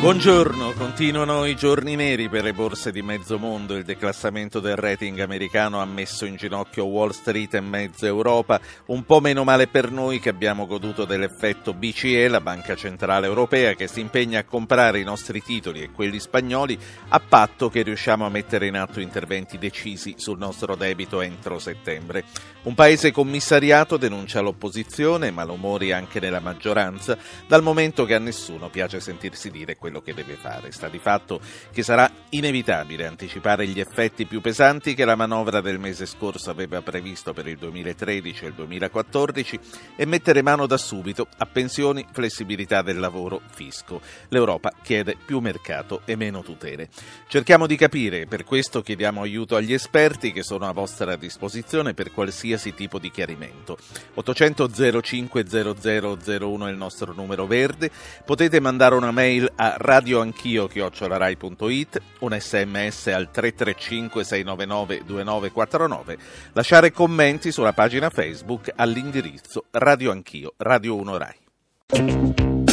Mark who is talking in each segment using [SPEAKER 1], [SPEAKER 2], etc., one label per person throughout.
[SPEAKER 1] Buongiorno, continuano i giorni neri per le borse di mezzo mondo. Il declassamento del rating americano ha messo in ginocchio Wall Street e mezza Europa. Un po' meno male per noi che abbiamo goduto dell'effetto BCE, la Banca Centrale Europea, che si impegna a comprare i nostri titoli e quelli spagnoli a patto che riusciamo a mettere in atto interventi decisi sul nostro debito entro settembre. Un paese commissariato denuncia l'opposizione, malumori anche nella maggioranza, dal momento che a nessuno piace sentirsi dire quello che deve fare. Sta di fatto che sarà inevitabile anticipare gli effetti più pesanti che la manovra del mese scorso aveva previsto per il 2013 e il 2014 e mettere mano da subito a pensioni, flessibilità del lavoro, fisco. L'Europa chiede più mercato e meno tutele. Cerchiamo di capire, per questo chiediamo aiuto agli esperti che sono a vostra disposizione per qualsiasi tipo di chiarimento. 800 05 0001 è il nostro numero verde, potete mandare una mail a radioanchio chiocciolarai.it, un sms al 335 699 2949, lasciare commenti sulla pagina Facebook all'indirizzo Radio Anch'io, Radio 1 Rai.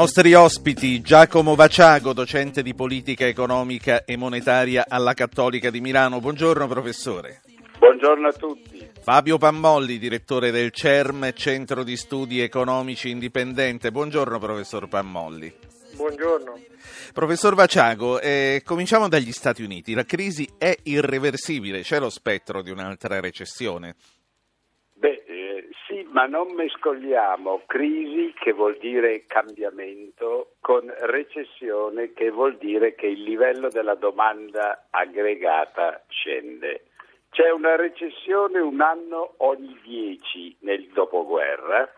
[SPEAKER 1] Nostri ospiti Giacomo Vaciago, docente di politica economica e monetaria alla Cattolica di Milano. Buongiorno professore.
[SPEAKER 2] Buongiorno a tutti.
[SPEAKER 1] Fabio Pammolli, direttore del CERM, Centro di Studi Economici Indipendente. Buongiorno professor Pammolli.
[SPEAKER 3] Buongiorno.
[SPEAKER 1] Professor Vaciago, eh, cominciamo dagli Stati Uniti. La crisi è irreversibile, c'è lo spettro di un'altra recessione?
[SPEAKER 2] Ma non mescoliamo crisi che vuol dire cambiamento con recessione che vuol dire che il livello della domanda aggregata scende. C'è una recessione un anno ogni dieci nel dopoguerra,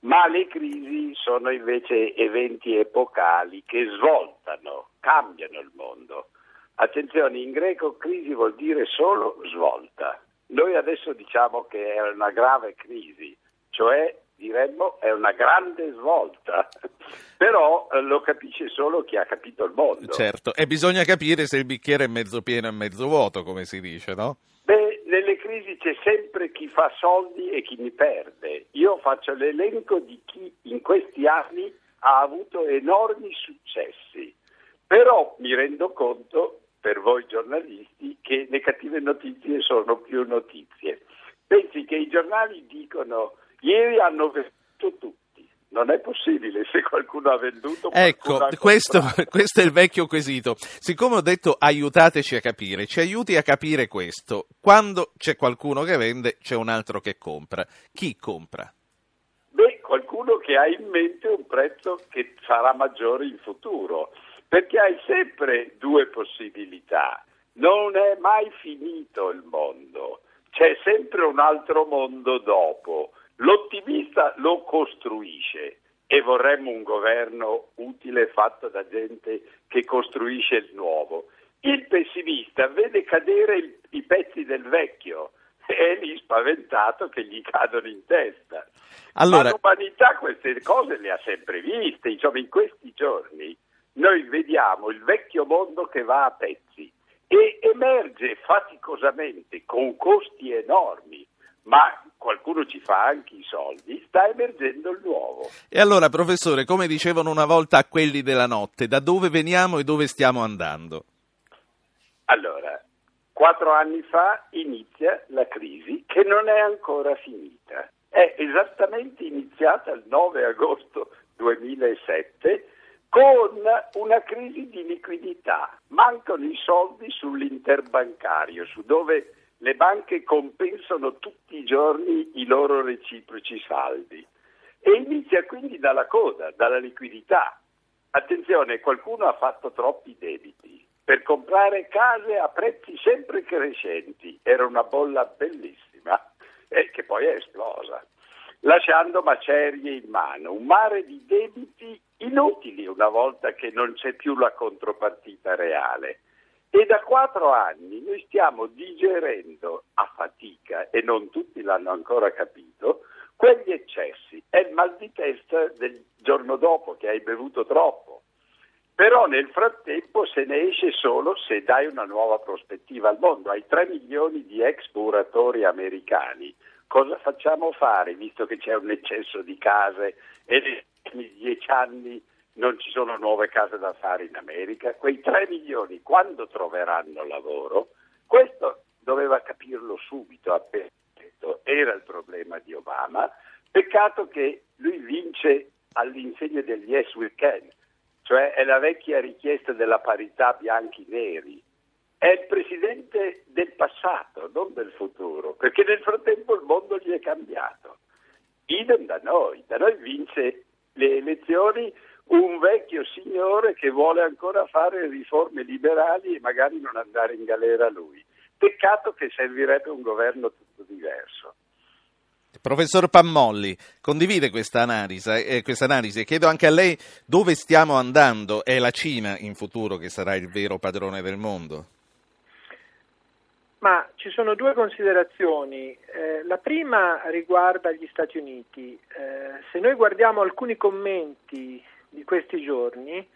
[SPEAKER 2] ma le crisi sono invece eventi epocali che svoltano, cambiano il mondo. Attenzione, in greco crisi vuol dire solo svolta. Noi adesso diciamo che è una grave crisi, cioè diremmo è una grande svolta, però eh, lo capisce solo chi ha capito il mondo.
[SPEAKER 1] Certo, e bisogna capire se il bicchiere è mezzo pieno o mezzo vuoto, come si dice, no?
[SPEAKER 2] Beh, nelle crisi c'è sempre chi fa soldi e chi mi perde. Io faccio l'elenco di chi in questi anni ha avuto enormi successi, però mi rendo conto per voi giornalisti che le cattive notizie sono più notizie. Pensi che i giornali dicono ieri hanno venduto tutti. Non è possibile se qualcuno ha venduto.
[SPEAKER 1] Ecco, questo, questo, è il vecchio quesito. Siccome ho detto aiutateci a capire, ci aiuti a capire questo. Quando c'è qualcuno che vende, c'è un altro che compra. Chi compra?
[SPEAKER 2] Beh, qualcuno che ha in mente un prezzo che sarà maggiore in futuro perché hai sempre due possibilità. Non è mai finito il mondo, c'è sempre un altro mondo dopo. L'ottimista lo costruisce e vorremmo un governo utile fatto da gente che costruisce il nuovo. Il pessimista vede cadere il, i pezzi del vecchio e è lì spaventato che gli cadono in testa. Allora... Ma l'umanità queste cose le ha sempre viste, insomma in questi giorni noi vediamo il vecchio mondo che va a pezzi e emerge faticosamente con costi enormi, ma qualcuno ci fa anche i soldi, sta emergendo il nuovo.
[SPEAKER 1] E allora, professore, come dicevano una volta a quelli della notte, da dove veniamo e dove stiamo andando?
[SPEAKER 2] Allora, quattro anni fa inizia la crisi che non è ancora finita. È esattamente iniziata il 9 agosto 2007 con una crisi di liquidità. Mancano i soldi sull'interbancario, su dove le banche compensano tutti i giorni i loro reciproci saldi. E inizia quindi dalla coda, dalla liquidità. Attenzione, qualcuno ha fatto troppi debiti per comprare case a prezzi sempre crescenti. Era una bolla bellissima e che poi è esplosa lasciando macerie in mano, un mare di debiti inutili una volta che non c'è più la contropartita reale. E da quattro anni noi stiamo digerendo a fatica, e non tutti l'hanno ancora capito, quegli eccessi. È il mal di testa del giorno dopo che hai bevuto troppo. Però nel frattempo se ne esce solo se dai una nuova prospettiva al mondo. Hai 3 milioni di exploratori americani. Cosa facciamo fare visto che c'è un eccesso di case e prossimi dieci anni non ci sono nuove case da fare in America? Quei 3 milioni quando troveranno lavoro? Questo doveva capirlo subito detto. Era il problema di Obama. Peccato che lui vince all'insegna degli yes we can cioè è la vecchia richiesta della parità bianchi-neri. È il presidente del passato, non del futuro, perché nel frattempo il mondo gli è cambiato. Idem da noi, da noi vince le elezioni un vecchio signore che vuole ancora fare riforme liberali e magari non andare in galera lui. Peccato che servirebbe un governo tutto diverso.
[SPEAKER 1] Professor Pammolli, condivide questa analisi, eh, e chiedo anche a lei dove stiamo andando. È la Cina in futuro che sarà il vero padrone del mondo?
[SPEAKER 3] Ma ci sono due considerazioni. Eh, la prima riguarda gli Stati Uniti. Eh, se noi guardiamo alcuni commenti di questi giorni,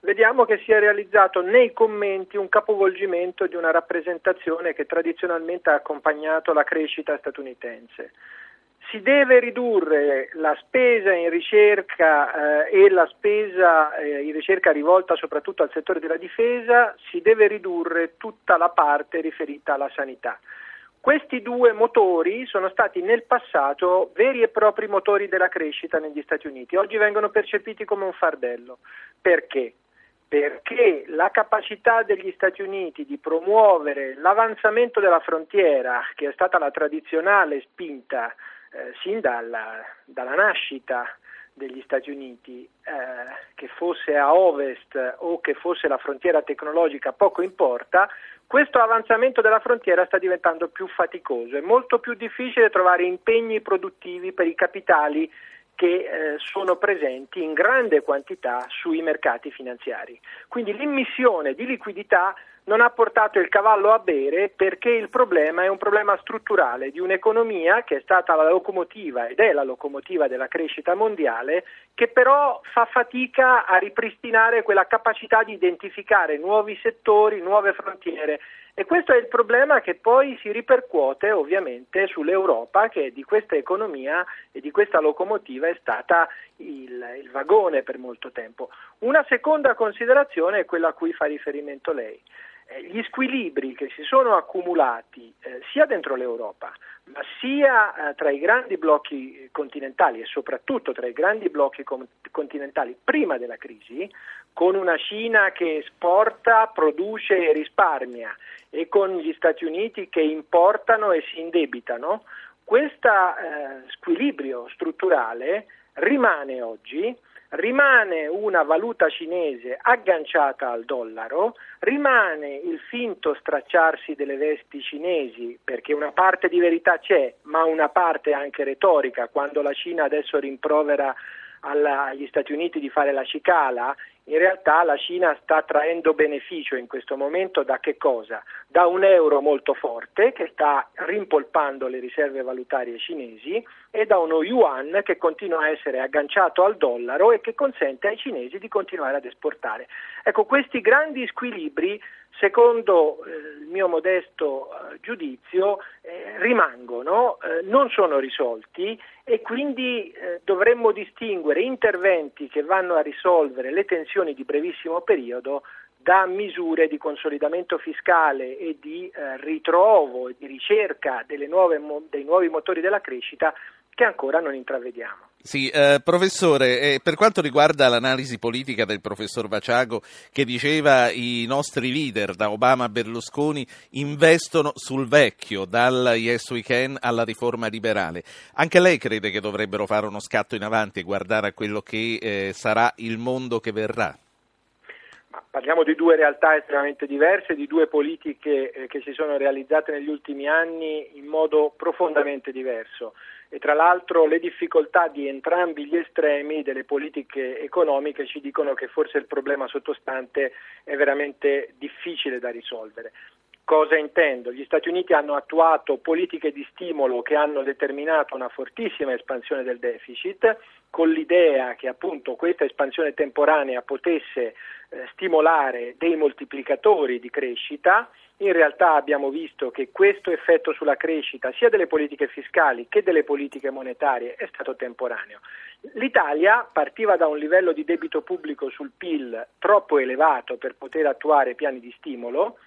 [SPEAKER 3] vediamo che si è realizzato nei commenti un capovolgimento di una rappresentazione che tradizionalmente ha accompagnato la crescita statunitense si deve ridurre la spesa in ricerca eh, e la spesa eh, in ricerca rivolta soprattutto al settore della difesa, si deve ridurre tutta la parte riferita alla sanità. Questi due motori sono stati nel passato veri e propri motori della crescita negli Stati Uniti, oggi vengono percepiti come un fardello. Perché? Perché la capacità degli Stati Uniti di promuovere l'avanzamento della frontiera, che è stata la tradizionale spinta eh, sin dalla, dalla, nascita degli Stati Uniti, eh, che fosse a ovest o che fosse la frontiera tecnologica, poco importa, questo avanzamento della frontiera sta diventando più faticoso, è molto più difficile trovare impegni produttivi per i capitali che eh, sono presenti in grande quantità sui mercati finanziari. Quindi l'immissione di liquidità non ha portato il cavallo a bere perché il problema è un problema strutturale di un'economia che è stata la locomotiva ed è la locomotiva della crescita mondiale che però fa fatica a ripristinare quella capacità di identificare nuovi settori, nuove frontiere e questo è il problema che poi si ripercuote ovviamente sull'Europa che di questa economia e di questa locomotiva è stata il, il vagone per molto tempo. Una seconda considerazione è quella a cui fa riferimento lei. Eh, gli squilibri che si sono accumulati eh, sia dentro l'Europa, ma sia eh, tra i grandi blocchi continentali e soprattutto tra i grandi blocchi com- continentali prima della crisi, con una Cina che esporta, produce e risparmia e con gli Stati Uniti che importano e si indebitano, questo eh, squilibrio strutturale rimane oggi rimane una valuta cinese agganciata al dollaro, rimane il finto stracciarsi delle vesti cinesi, perché una parte di verità c'è, ma una parte anche retorica, quando la Cina adesso rimprovera alla, agli Stati Uniti di fare la cicala, in realtà la Cina sta traendo beneficio in questo momento da che cosa? Da un euro molto forte che sta rimpolpando le riserve valutarie cinesi e da uno yuan che continua a essere agganciato al dollaro e che consente ai cinesi di continuare ad esportare. Ecco, questi grandi squilibri secondo eh, il mio modesto eh, giudizio, eh, rimangono, non sono risolti e quindi dovremmo distinguere interventi che vanno a risolvere le tensioni di brevissimo periodo da misure di consolidamento fiscale e di ritrovo e di ricerca nuove, dei nuovi motori della crescita che ancora non intravediamo.
[SPEAKER 1] Sì, eh, professore, eh, per quanto riguarda l'analisi politica del professor Vaciago che diceva i nostri leader da Obama a Berlusconi investono sul vecchio, dal Yes We Can alla riforma liberale, anche lei crede che dovrebbero fare uno scatto in avanti e guardare a quello che eh, sarà il mondo che verrà?
[SPEAKER 3] Parliamo di due realtà estremamente diverse, di due politiche eh, che si sono realizzate negli ultimi anni in modo profondamente diverso e tra l'altro le difficoltà di entrambi gli estremi delle politiche economiche ci dicono che forse il problema sottostante è veramente difficile da risolvere. Cosa intendo? Gli Stati Uniti hanno attuato politiche di stimolo che hanno determinato una fortissima espansione del deficit, con l'idea che appunto questa espansione temporanea potesse eh, stimolare dei moltiplicatori di crescita. In realtà abbiamo visto che questo effetto sulla crescita sia delle politiche fiscali che delle politiche monetarie è stato temporaneo. L'Italia partiva da un livello di debito pubblico sul PIL troppo elevato per poter attuare piani di stimolo,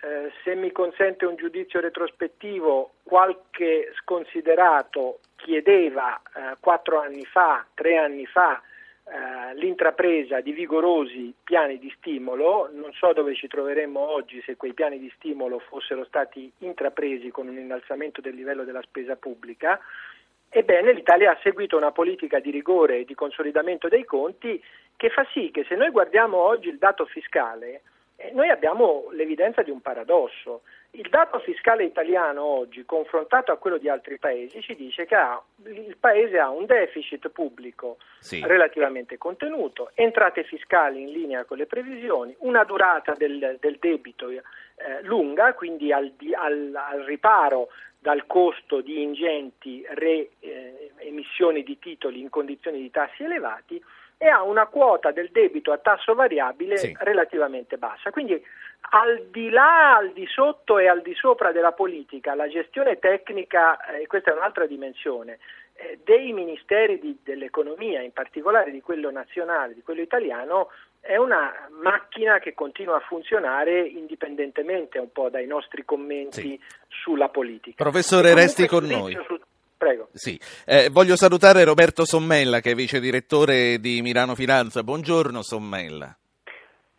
[SPEAKER 3] eh, se mi consente un giudizio retrospettivo, qualche sconsiderato chiedeva eh, quattro anni fa, tre anni fa, eh, l'intrapresa di vigorosi piani di stimolo. Non so dove ci troveremmo oggi se quei piani di stimolo fossero stati intrapresi con un innalzamento del livello della spesa pubblica. Ebbene, l'Italia ha seguito una politica di rigore e di consolidamento dei conti che fa sì che se noi guardiamo oggi il dato fiscale, eh, noi abbiamo l'evidenza di un paradosso. Il dato fiscale italiano oggi, confrontato a quello di altri paesi, ci dice che ha, il paese ha un deficit pubblico sì. relativamente contenuto, entrate fiscali in linea con le previsioni, una durata del, del debito eh, lunga, quindi al, al, al, riparo dal costo di ingenti re, eh, emissioni di titoli in condizioni di tassi elevati e ha una quota del debito a tasso variabile sì. relativamente bassa. Quindi al di là, al di sotto e al di sopra della politica, la gestione tecnica, e eh, questa è un'altra dimensione, eh, dei ministeri di, dell'economia, in particolare di quello nazionale, di quello italiano, è una macchina che continua a funzionare indipendentemente un po' dai nostri commenti sì. sulla politica.
[SPEAKER 1] Professore, resti con noi. Su,
[SPEAKER 3] Prego.
[SPEAKER 1] Sì. Eh, voglio salutare Roberto Sommella, che è vice direttore di Milano Finanza. Buongiorno Sommella.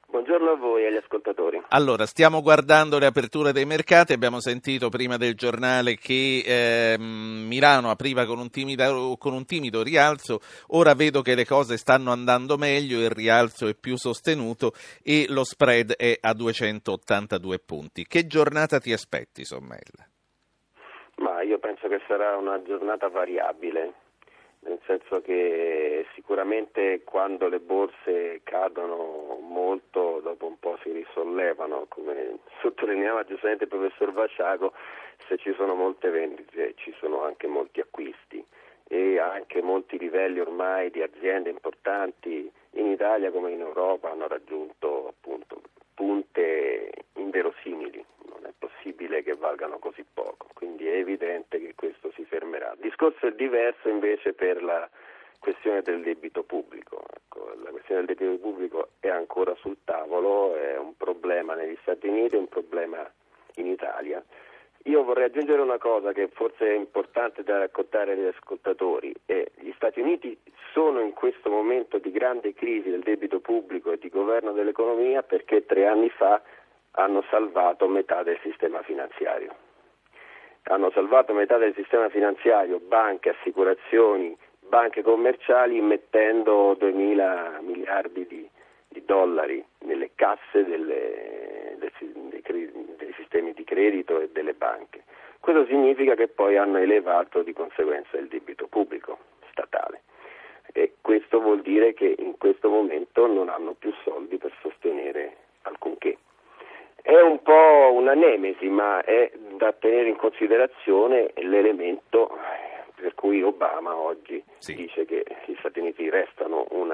[SPEAKER 4] Buongiorno a voi e agli ascoltatori.
[SPEAKER 1] Allora, stiamo guardando le aperture dei mercati, abbiamo sentito prima del giornale che eh, Milano apriva con un, timido, con un, timido, rialzo, ora vedo che le cose stanno andando meglio, il rialzo è più sostenuto e lo spread è a 282 punti. Che giornata ti aspetti, Sommella?
[SPEAKER 4] Ma io penso che sarà una giornata variabile, nel senso che sicuramente quando le borse cadono molto, dopo un po' si risollevano, come sottolineava giustamente il professor Vasciago, se ci sono molte vendite ci sono anche molti acquisti e anche molti livelli ormai di aziende importanti in Italia come in Europa hanno raggiunto appunto punte inverosimili possibile che valgano così poco, quindi è evidente che questo si fermerà. Il discorso è diverso invece per la questione del debito pubblico. Ecco, la questione del debito pubblico è ancora sul tavolo, è un problema negli Stati Uniti, è un problema in Italia. Io vorrei aggiungere una cosa che forse è importante da raccontare agli ascoltatori. Eh, gli Stati Uniti sono in questo momento di grande crisi del debito pubblico e di governo dell'economia perché tre anni fa hanno salvato metà del sistema finanziario. Hanno salvato metà del sistema finanziario, banche, assicurazioni, banche commerciali, mettendo 2 mila miliardi di, di, dollari nelle casse delle, del, dei, dei sistemi di credito e delle banche. Questo significa che poi hanno elevato di conseguenza il debito pubblico statale e questo vuol dire che in questo momento non hanno più soldi per sostenere alcunché. È un po' una nemesi, ma è da tenere in considerazione l'elemento per cui Obama oggi sì. dice che gli Stati Uniti restano un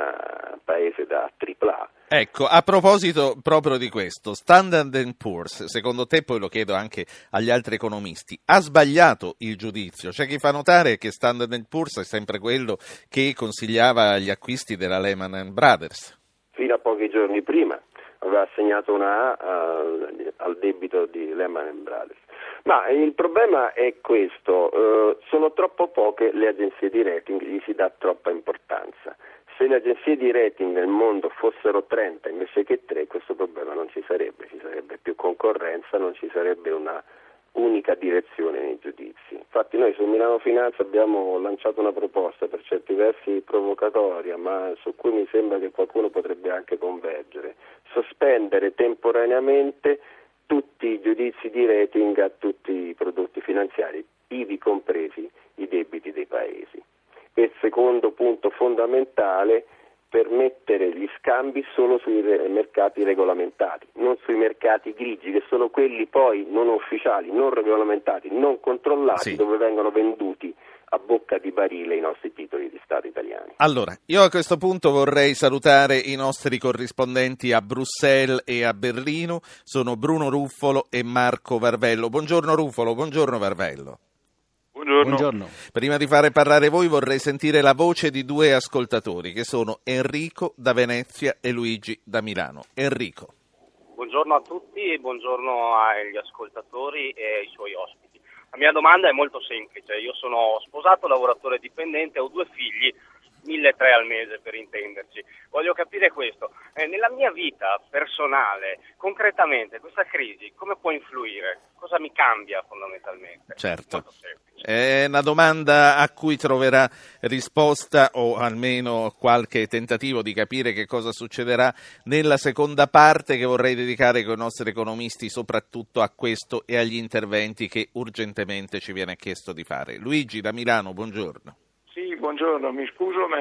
[SPEAKER 4] paese da AAA.
[SPEAKER 1] Ecco, a proposito proprio di questo, Standard Poor's, secondo te, poi lo chiedo anche agli altri economisti, ha sbagliato il giudizio? C'è chi fa notare che Standard Poor's è sempre quello che consigliava gli acquisti della Lehman Brothers.
[SPEAKER 4] Fino a pochi giorni prima aveva assegnato una A al, al debito di Lehman Brothers. Ma il problema è questo, eh, sono troppo poche le agenzie di rating, gli si dà troppa importanza. Se le agenzie di rating nel mondo fossero 30 invece che 3, questo problema non ci sarebbe, ci sarebbe più concorrenza, non ci sarebbe una unica direzione nei giudizi. Infatti noi su Milano Finanza abbiamo lanciato una proposta per certi versi provocatoria, ma su cui mi sembra che qualcuno potrebbe anche convergere, sospendere temporaneamente tutti i giudizi di rating a tutti i prodotti finanziari, ivi compresi i debiti dei paesi. E secondo punto fondamentale, permettere gli scambi solo sui mercati regolamentati, non sui mercati grigi, che sono quelli poi non ufficiali, non regolamentati, non controllati, sì. dove vengono venduti a bocca di barile i nostri titoli di Stato italiani.
[SPEAKER 1] Allora, io a questo punto vorrei salutare i nostri corrispondenti a Bruxelles e a Berlino, sono Bruno Ruffolo e Marco Varvello. Buongiorno Ruffolo, buongiorno Varvello.
[SPEAKER 5] Buongiorno. Buongiorno.
[SPEAKER 1] Prima di fare parlare voi vorrei sentire la voce di due ascoltatori che sono Enrico da Venezia e Luigi da Milano. Enrico.
[SPEAKER 6] Buongiorno a tutti e buongiorno agli ascoltatori e ai suoi ospiti. La mia domanda è molto semplice. Io sono sposato, lavoratore dipendente, ho due figli 1.300 al mese per intenderci. Voglio capire questo. Eh, nella mia vita personale, concretamente, questa crisi come può influire? Cosa mi cambia fondamentalmente?
[SPEAKER 1] Certo. È una domanda a cui troverà risposta o almeno qualche tentativo di capire che cosa succederà nella seconda parte che vorrei dedicare con i nostri economisti soprattutto a questo e agli interventi che urgentemente ci viene chiesto di fare. Luigi da Milano, buongiorno
[SPEAKER 5] buongiorno, mi scuso ma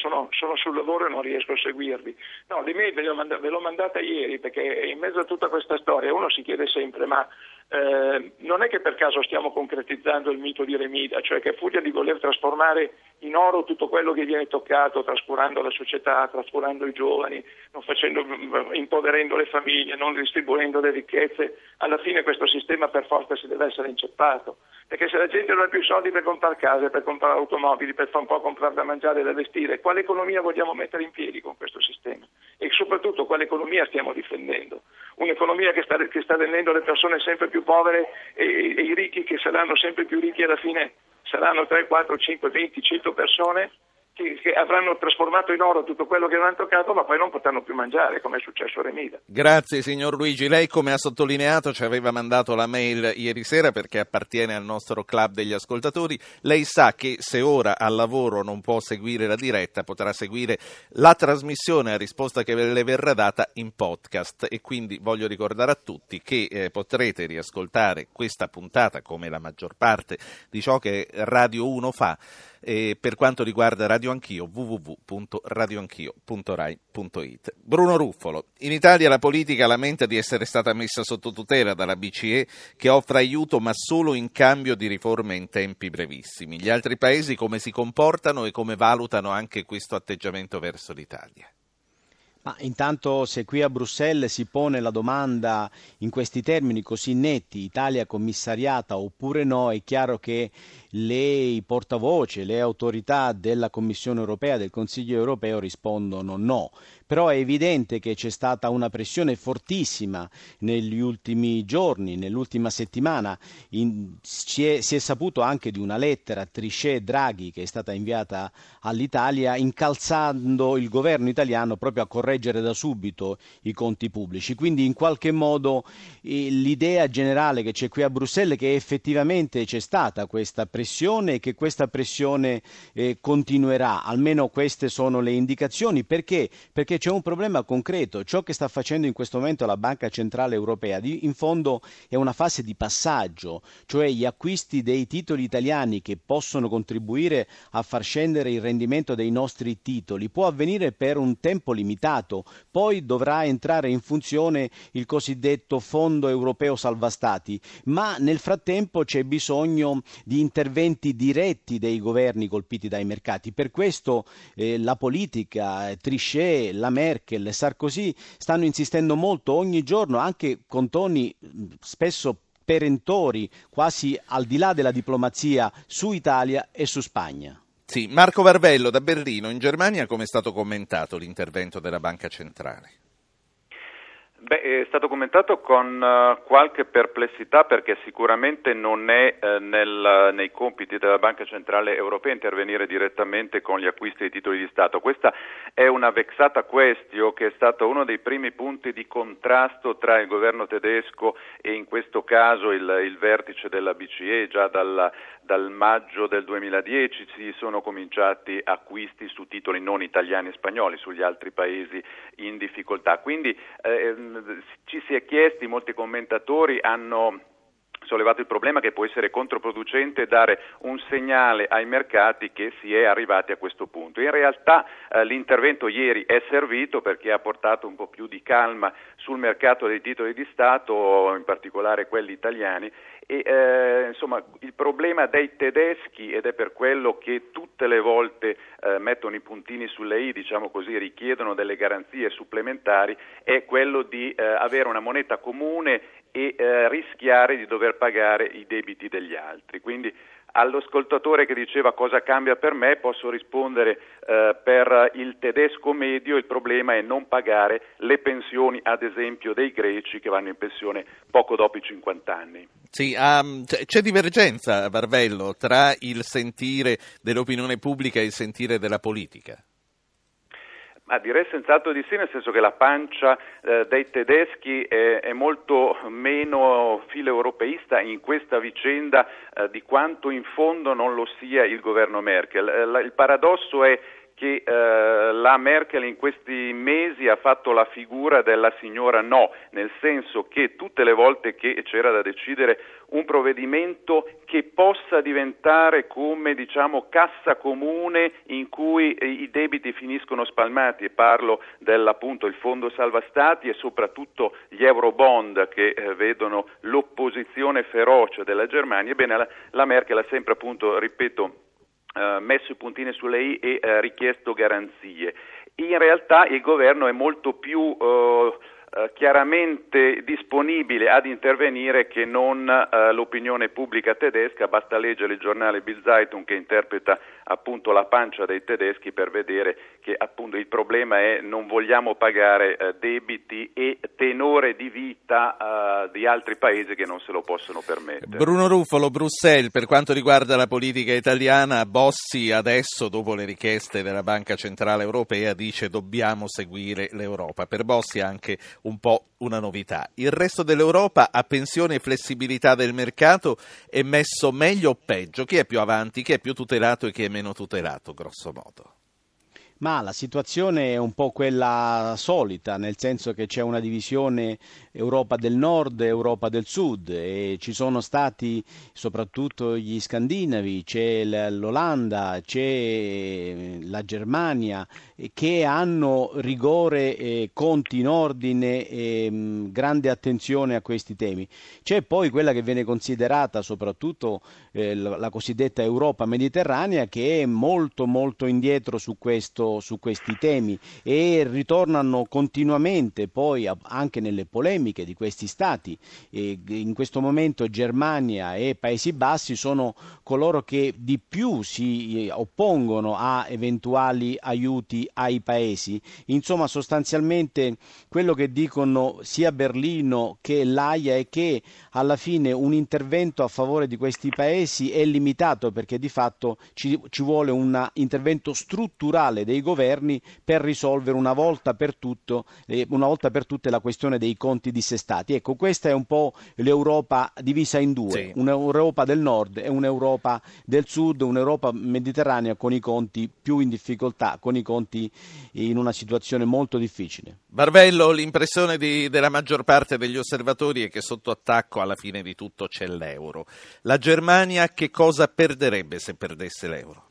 [SPEAKER 5] sono, sono, sul lavoro e non riesco a seguirvi. No, l'email ve, ve l'ho mandata ieri perché in mezzo a tutta questa storia uno si chiede sempre ma eh, non è che per caso stiamo concretizzando il mito di Remida, cioè che a furia di voler trasformare in oro tutto quello che viene toccato, trascurando la società, trascurando i giovani, facendo, impoverendo le famiglie, non distribuendo le ricchezze, alla fine questo sistema per forza si deve essere inceppato. Perché se la gente non ha più soldi per comprare case, per comprare automobili, per fare un po' comprare da mangiare e da vestire, quale economia vogliamo mettere in piedi con questo sistema? E soprattutto quale economia stiamo difendendo? Un'economia che sta, che sta rendendo le persone sempre più povere e, e i ricchi che saranno sempre più ricchi alla fine saranno 3, 4, 5, 20, 100 persone che, che, avranno trasformato in oro tutto quello che avevano toccato, ma poi non potranno più mangiare, come è successo a Remida.
[SPEAKER 1] Grazie signor Luigi. Lei, come ha sottolineato, ci aveva mandato la mail ieri sera perché appartiene al nostro club degli ascoltatori. Lei sa che se ora al lavoro non può seguire la diretta, potrà seguire la trasmissione a risposta che le verrà data in podcast. E quindi voglio ricordare a tutti che eh, potrete riascoltare questa puntata, come la maggior parte di ciò che Radio 1 fa eh, per quanto riguarda Radio Anch'io www.radioanchio.rai.it. Bruno Ruffolo, in Italia la politica lamenta di essere stata messa sotto tutela dalla BCE che offre aiuto ma solo in cambio di riforme in tempi brevissimi. Gli altri paesi come si comportano e come valutano anche questo atteggiamento verso l'Italia?
[SPEAKER 7] Ma intanto se qui a Bruxelles si pone la domanda in questi termini così netti, Italia commissariata oppure no, è chiaro che le portavoce, le autorità della Commissione europea, del Consiglio europeo rispondono no. Però è evidente che c'è stata una pressione fortissima negli ultimi giorni, nell'ultima settimana. In, si, è, si, è, saputo anche di una lettera Trichet-Draghi che è stata inviata all'Italia incalzando il governo italiano proprio a correggere da subito i conti pubblici. Quindi in qualche modo l'idea generale che c'è qui a Bruxelles è che effettivamente c'è stata questa pressione pressione e che questa pressione eh, continuerà, almeno queste sono le indicazioni. Perché? Perché c'è un problema concreto. Ciò che sta facendo in questo momento la Banca Centrale Europea, in fondo è una fase di passaggio, cioè gli acquisti dei titoli italiani che possono contribuire a far scendere il rendimento dei nostri titoli, può avvenire per un tempo limitato, poi dovrà entrare in funzione il cosiddetto Fondo Europeo Salva Stati, ma nel frattempo c'è bisogno di interventi diretti dei governi colpiti dai mercati. Per questo eh, la politica, Trichet, la Merkel, Sarkozy stanno insistendo molto ogni giorno, anche con toni spesso perentori, quasi al di là della diplomazia, su Italia e su Spagna.
[SPEAKER 1] Sì, Marco Varvello da Berlino, in Germania come è stato commentato l'intervento della Banca Centrale?
[SPEAKER 8] Beh, è stato commentato con uh, qualche perplessità perché sicuramente non è uh, nel, nei compiti della Banca Centrale Europea intervenire direttamente con gli acquisti dei titoli di Stato. Questa è una vexata questio che è stato uno dei primi punti di contrasto tra il governo tedesco e in questo caso il, il vertice della BCE. Già dal, dal maggio del 2010 si sono cominciati acquisti su titoli non italiani e spagnoli, sugli altri paesi in difficoltà. Quindi, eh, ci si è chiesti, molti commentatori hanno sollevato il problema che può essere controproducente dare un segnale ai mercati che si è arrivati a questo punto. In realtà eh, l'intervento ieri è servito perché ha portato un po' più di calma sul mercato dei titoli di Stato, in particolare quelli italiani, e, eh, insomma, il problema dei tedeschi, ed è per quello che tutte le volte eh, mettono i puntini sulle i, diciamo così, richiedono delle garanzie supplementari, è quello di eh, avere una moneta comune e eh, rischiare di dover pagare i debiti degli altri. Quindi All'ascoltatore che diceva cosa cambia per me posso rispondere eh, per il tedesco medio il problema è non pagare le pensioni ad esempio dei greci che vanno in pensione poco dopo i 50 anni.
[SPEAKER 1] Sì, um, c'è divergenza, Barvello, tra il sentire dell'opinione pubblica e il sentire della politica?
[SPEAKER 8] Ma direi senz'altro di sì, nel senso che la pancia eh, dei tedeschi è, è, molto meno filoeuropeista in questa vicenda eh, di quanto in fondo non lo sia il governo Merkel. Eh, il paradosso è che eh, la Merkel in questi mesi ha fatto la figura della signora no, nel senso che tutte le volte che c'era da decidere un provvedimento che possa diventare come diciamo cassa comune in cui i debiti finiscono spalmati e parlo dell'appunto il fondo salva stati e soprattutto gli eurobond che eh, vedono l'opposizione feroce della Germania, ebbene la, la Merkel ha sempre appunto, ripeto, eh, messo i puntini sulle i e eh, richiesto garanzie. In realtà il governo è molto più eh, eh, chiaramente disponibile ad intervenire che non eh, l'opinione pubblica tedesca, basta leggere il giornale Bill Zeitung che interpreta appunto la pancia dei tedeschi per vedere che appunto il problema è non vogliamo pagare eh, debiti e tenore di vita eh, di altri paesi che non se lo possono permettere.
[SPEAKER 1] Bruno Ruffolo, Bruxelles, per quanto riguarda la politica italiana, Bossi adesso dopo le richieste della Banca Centrale Europea dice dobbiamo seguire l'Europa. Per Bossi anche un po' una novità. Il resto dell'Europa a pensione e flessibilità del mercato è messo meglio o peggio? Chi è più avanti, chi è più tutelato e chi è meno tutelato, grosso modo?
[SPEAKER 7] Ma la situazione è un po' quella solita, nel senso che c'è una divisione Europa del Nord e Europa del Sud e ci sono stati soprattutto gli scandinavi, c'è l'Olanda, c'è la Germania che hanno rigore, e conti in ordine e mh, grande attenzione a questi temi. C'è poi quella che viene considerata soprattutto eh, la cosiddetta Europa mediterranea che è molto molto indietro su questo su questi temi e ritornano continuamente poi anche nelle polemiche di questi stati. E in questo momento Germania e Paesi Bassi sono coloro che di più si oppongono a eventuali aiuti ai paesi. Insomma, sostanzialmente quello che dicono sia Berlino che l'AIA è che alla fine un intervento a favore di questi paesi è limitato perché di fatto ci, ci vuole un intervento strutturale dei governi per risolvere una volta per, tutto, eh, una volta per tutte la questione dei conti dissestati. Ecco, questa è un po' l'Europa divisa in due, sì. un'Europa del nord e un'Europa del sud, un'Europa mediterranea con i conti più in difficoltà, con i conti in una situazione molto difficile.
[SPEAKER 1] Barvello, l'impressione di, della maggior parte degli osservatori è che sotto attacco alla fine di tutto c'è l'euro. La Germania che cosa perderebbe se perdesse l'euro?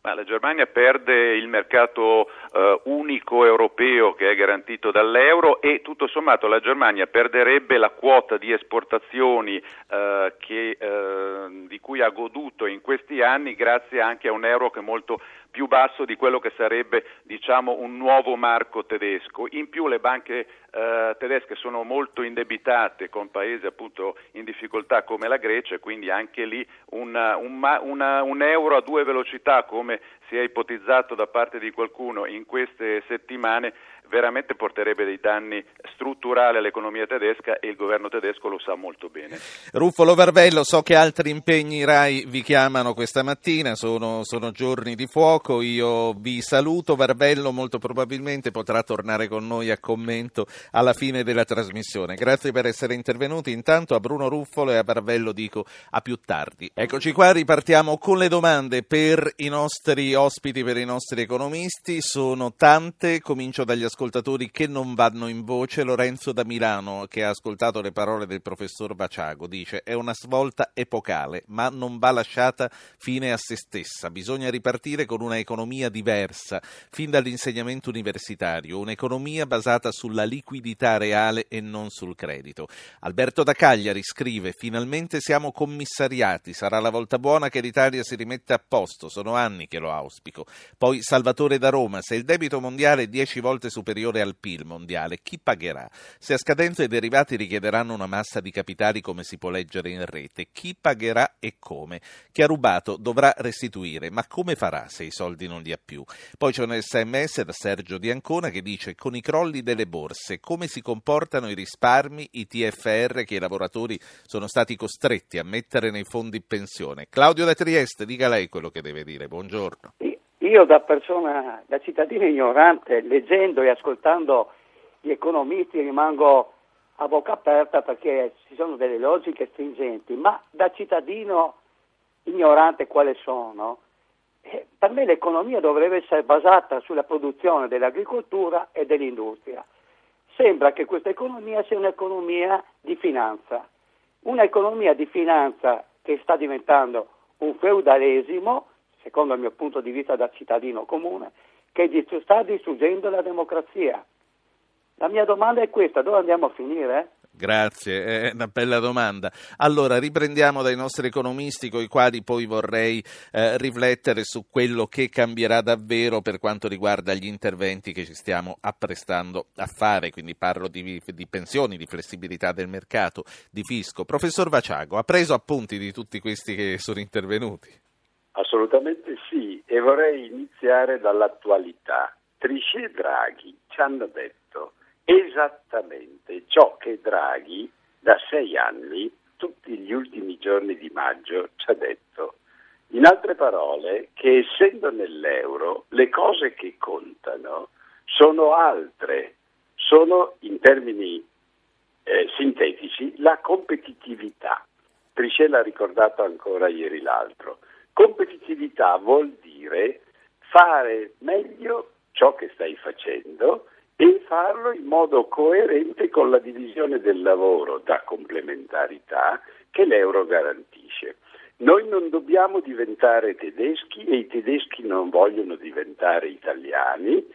[SPEAKER 8] Ma la Germania perde il mercato eh, unico europeo che è garantito dall'euro e tutto sommato la Germania perderebbe la quota di esportazioni eh, che, eh, di cui ha goduto in questi anni grazie anche a un euro che è molto più basso di quello che sarebbe diciamo, un nuovo marco tedesco. In più le banche eh, tedesche sono molto indebitate con paesi appunto in difficoltà come la Grecia e quindi anche lì una, un, una, un euro a due velocità come si è ipotizzato da parte di qualcuno in queste settimane veramente porterebbe dei danni strutturali all'economia tedesca e il governo tedesco lo sa molto bene.
[SPEAKER 1] Ruffolo Varvello, so che altri impegni RAI vi chiamano questa mattina, sono, sono giorni di fuoco, io vi saluto, Varvello molto probabilmente potrà tornare con noi a commento alla fine della trasmissione. Grazie per essere intervenuti, intanto a Bruno Ruffolo e a Varvello dico a più tardi. Eccoci qua, ripartiamo con le domande per i nostri ospiti, per i nostri economisti, sono tante, comincio dagli ascoltatori ascoltatori che non vanno in voce. Lorenzo da Milano, che ha ascoltato le parole del professor Vaciago, dice è una svolta epocale, ma non va lasciata fine a se stessa. Bisogna ripartire con una economia diversa, fin dall'insegnamento universitario, un'economia basata sulla liquidità reale e non sul credito. Alberto da Cagliari scrive finalmente siamo commissariati, sarà la volta buona che l'Italia si rimette a posto, sono anni che lo auspico. Poi Salvatore da Roma, se il debito mondiale è 10 volte superiore al PIL mondiale, chi pagherà? Se a scadenza i derivati richiederanno una massa di capitali come si può leggere in rete, chi pagherà e come? Chi ha rubato dovrà restituire, ma come farà se i soldi non li ha più? Poi c'è un sms da Sergio Di Ancona che dice con i crolli delle borse come si comportano i risparmi, i TFR che i lavoratori sono stati costretti a mettere nei fondi pensione. Claudio da Trieste, dica lei quello che deve dire. Buongiorno.
[SPEAKER 9] Io da persona, da cittadino ignorante, leggendo e ascoltando gli economisti rimango a bocca aperta perché ci sono delle logiche stringenti, ma da cittadino ignorante quale sono, eh, per me l'economia dovrebbe essere basata sulla produzione dell'agricoltura e dell'industria. Sembra che questa economia sia un'economia di finanza, un'economia di finanza che sta diventando un feudalesimo secondo il mio punto di vista da cittadino comune, che sta distruggendo la democrazia. La mia domanda è questa, dove andiamo a finire?
[SPEAKER 1] Grazie, è una bella domanda. Allora, riprendiamo dai nostri economisti con i quali poi vorrei eh, riflettere su quello che cambierà davvero per quanto riguarda gli interventi che ci stiamo apprestando a fare, quindi parlo di, di pensioni, di flessibilità del mercato, di fisco. Professor Vaciago, ha preso appunti di tutti questi che sono intervenuti?
[SPEAKER 2] Assolutamente sì, e vorrei iniziare dall'attualità. Trichet e Draghi ci hanno detto esattamente ciò che Draghi da sei anni, tutti gli ultimi giorni di maggio, ci ha detto. In altre parole, che essendo nell'euro le cose che contano sono altre, sono in termini eh, sintetici la competitività. Trichet l'ha ricordato ancora ieri l'altro. Competitività vuol dire fare meglio ciò che stai facendo e farlo in modo coerente con la divisione del lavoro da complementarità che l'euro garantisce. Noi non dobbiamo diventare tedeschi e i tedeschi non vogliono diventare italiani,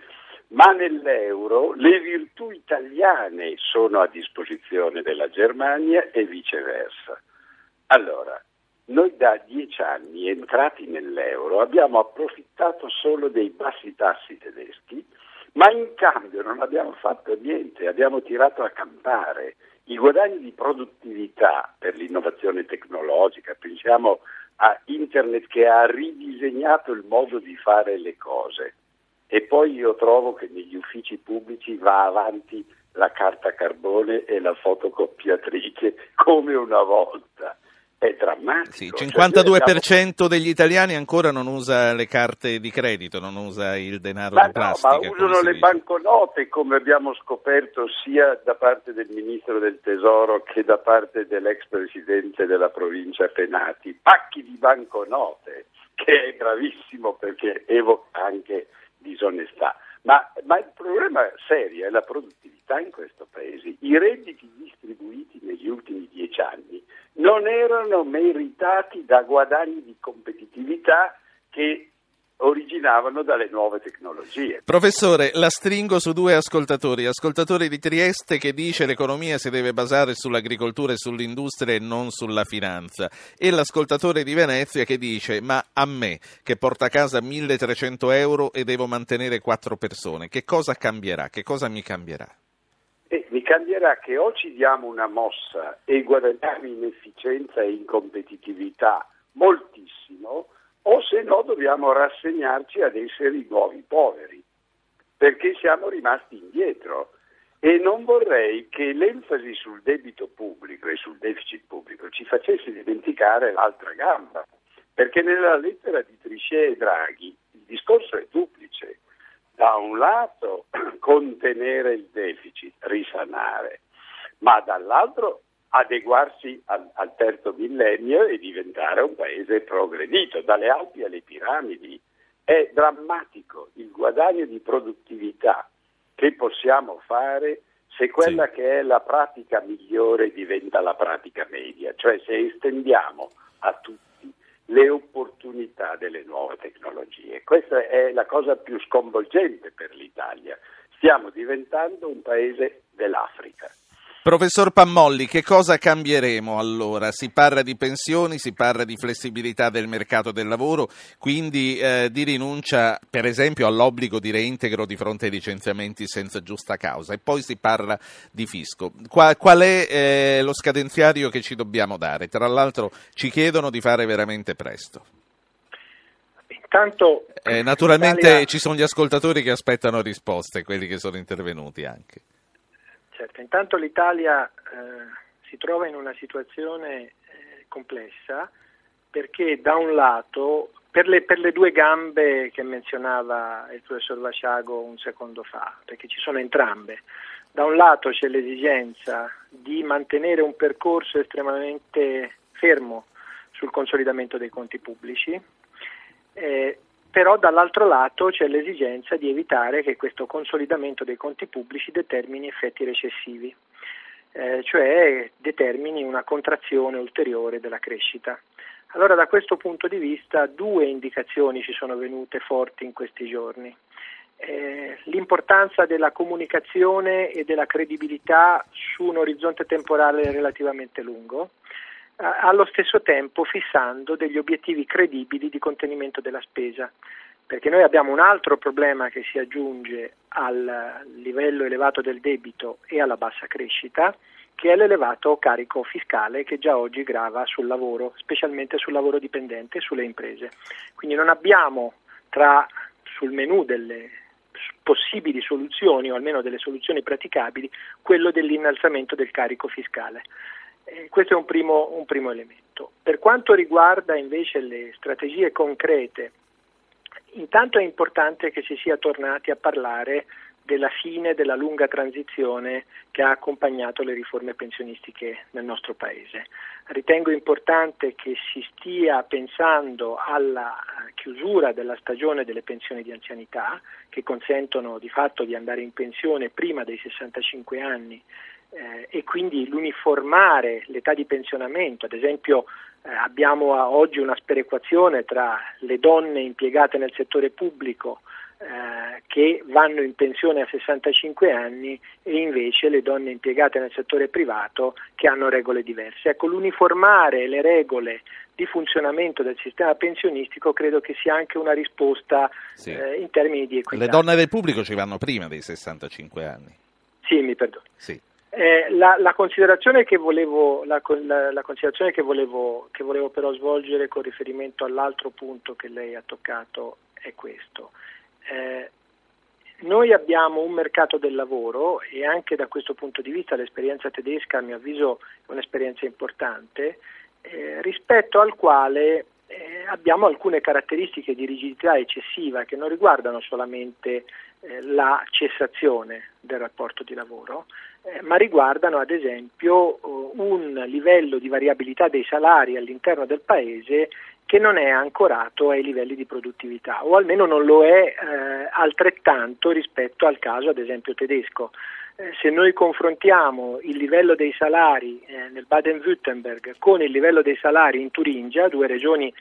[SPEAKER 2] ma nell'euro le virtù italiane sono a disposizione della Germania e viceversa. Allora, noi da dieci anni, entrati nell'euro, abbiamo approfittato solo dei bassi tassi tedeschi, ma in cambio non abbiamo fatto niente, abbiamo tirato a campare. I guadagni di produttività per l'innovazione tecnologica, pensiamo a Internet che ha ridisegnato il modo di fare le cose. E poi io trovo che negli uffici pubblici va avanti la carta carbone e la fotocopiatrice come una volta è drammatico.
[SPEAKER 1] Sì, il 52% cioè, degli italiani ancora non usa le carte di credito, non usa il denaro
[SPEAKER 2] ma
[SPEAKER 1] di plastica.
[SPEAKER 2] No, ma usano le dice. banconote, come abbiamo scoperto sia da parte del Ministro del Tesoro che da parte dell'ex Presidente della provincia Penati. Pacchi di banconote, che è gravissimo perché evoca anche disonestà. Ma, ma il problema serio è la produttività in questo Paese. I redditi distribuiti negli ultimi dieci anni non erano meritati da guadagni di competitività che originavano dalle nuove tecnologie.
[SPEAKER 1] Professore, la stringo su due ascoltatori. Ascoltatori di Trieste che dice l'economia si deve basare sull'agricoltura e sull'industria e non sulla finanza. E l'ascoltatore di Venezia che dice ma a me che porta a casa 1300 euro e devo mantenere quattro persone, che cosa cambierà? Che cosa mi cambierà?
[SPEAKER 2] Eh, mi cambierà che o ci diamo una mossa e guadagniamo in efficienza e in competitività moltissimo, o se no dobbiamo rassegnarci ad essere i nuovi poveri, perché siamo rimasti indietro. E non vorrei che l'enfasi sul debito pubblico e sul deficit pubblico ci facesse dimenticare l'altra gamba, perché nella lettera di Trichet e Draghi il discorso è duplice da un lato contenere il deficit, risanare, ma dall'altro adeguarsi al, al, terzo millennio e diventare un paese progredito, dalle Alpi alle piramidi. È drammatico il guadagno di produttività che possiamo fare se quella sì. che è la pratica migliore diventa la pratica media, cioè se estendiamo a tutti le opportunità delle nuove tecnologie. Questa è la cosa più sconvolgente per l'Italia. Stiamo diventando un paese dell'Africa.
[SPEAKER 1] Professor Pammolli, che cosa cambieremo allora? Si parla di pensioni, si parla di flessibilità del mercato del lavoro, quindi eh, di rinuncia per esempio all'obbligo di reintegro di fronte ai licenziamenti senza giusta causa e poi si parla di fisco. Qual, qual è eh, lo scadenziario che ci dobbiamo dare? Tra l'altro ci chiedono di fare veramente presto.
[SPEAKER 3] Intanto,
[SPEAKER 1] eh, naturalmente Italia... ci sono gli ascoltatori che aspettano risposte, quelli che sono intervenuti anche.
[SPEAKER 3] Certo, intanto l'Italia eh, si trova in una situazione eh, complessa perché da un lato, per le, per le, due gambe che menzionava il professor Vasciago un secondo fa, perché ci sono entrambe, da un lato c'è l'esigenza di mantenere un percorso estremamente fermo sul consolidamento dei conti pubblici, eh, però dall'altro lato c'è l'esigenza di evitare che questo consolidamento dei conti pubblici determini effetti recessivi, eh, cioè determini una contrazione ulteriore della crescita. Allora da questo punto di vista due indicazioni ci sono venute forti in questi giorni. Eh, l'importanza della comunicazione e della credibilità su un orizzonte temporale relativamente lungo allo stesso tempo fissando degli obiettivi credibili di contenimento della spesa, perché noi abbiamo un altro problema che si aggiunge al livello elevato del debito e alla bassa crescita, che è l'elevato carico fiscale che già oggi grava sul lavoro, specialmente sul lavoro dipendente e sulle imprese. Quindi non abbiamo tra sul menù delle possibili soluzioni o almeno delle soluzioni praticabili quello dell'innalzamento del carico fiscale. Eh, questo è un primo, un primo elemento. Per quanto riguarda invece le strategie concrete, intanto è importante che si sia tornati a parlare della fine della lunga transizione che ha accompagnato le riforme pensionistiche nel nostro Paese. Ritengo importante che si stia pensando alla chiusura della stagione delle pensioni di anzianità, che consentono di fatto di andare in pensione prima dei 65 anni eh, e quindi l'uniformare l'età di pensionamento, ad esempio eh, abbiamo oggi una sperequazione tra le donne impiegate nel settore pubblico eh, che vanno in pensione a 65 anni e invece le donne impiegate nel settore privato che hanno regole diverse. Ecco, l'uniformare le regole di funzionamento del sistema pensionistico credo che sia anche una risposta sì. eh, in termini di equità.
[SPEAKER 1] Le donne del pubblico ci vanno prima dei 65 anni.
[SPEAKER 3] Sì, mi perdono.
[SPEAKER 1] Sì.
[SPEAKER 3] Eh, la, la, considerazione, che volevo, la, la, considerazione che, volevo, che volevo però svolgere con riferimento all'altro punto che lei ha toccato è questo. Eh, noi abbiamo un mercato del lavoro e anche da questo punto di vista l'esperienza tedesca a mio avviso è un'esperienza importante eh, rispetto al quale eh, abbiamo alcune caratteristiche di rigidità eccessiva che non riguardano solamente eh, la cessazione del rapporto di lavoro, eh, ma riguardano ad esempio uh, un livello di variabilità dei salari all'interno del paese che non è ancorato ai livelli di produttività o almeno non lo è eh, altrettanto rispetto al caso ad esempio tedesco. Eh, se noi confrontiamo il livello dei salari eh, nel Baden-Württemberg con il livello dei salari in Turingia, due regioni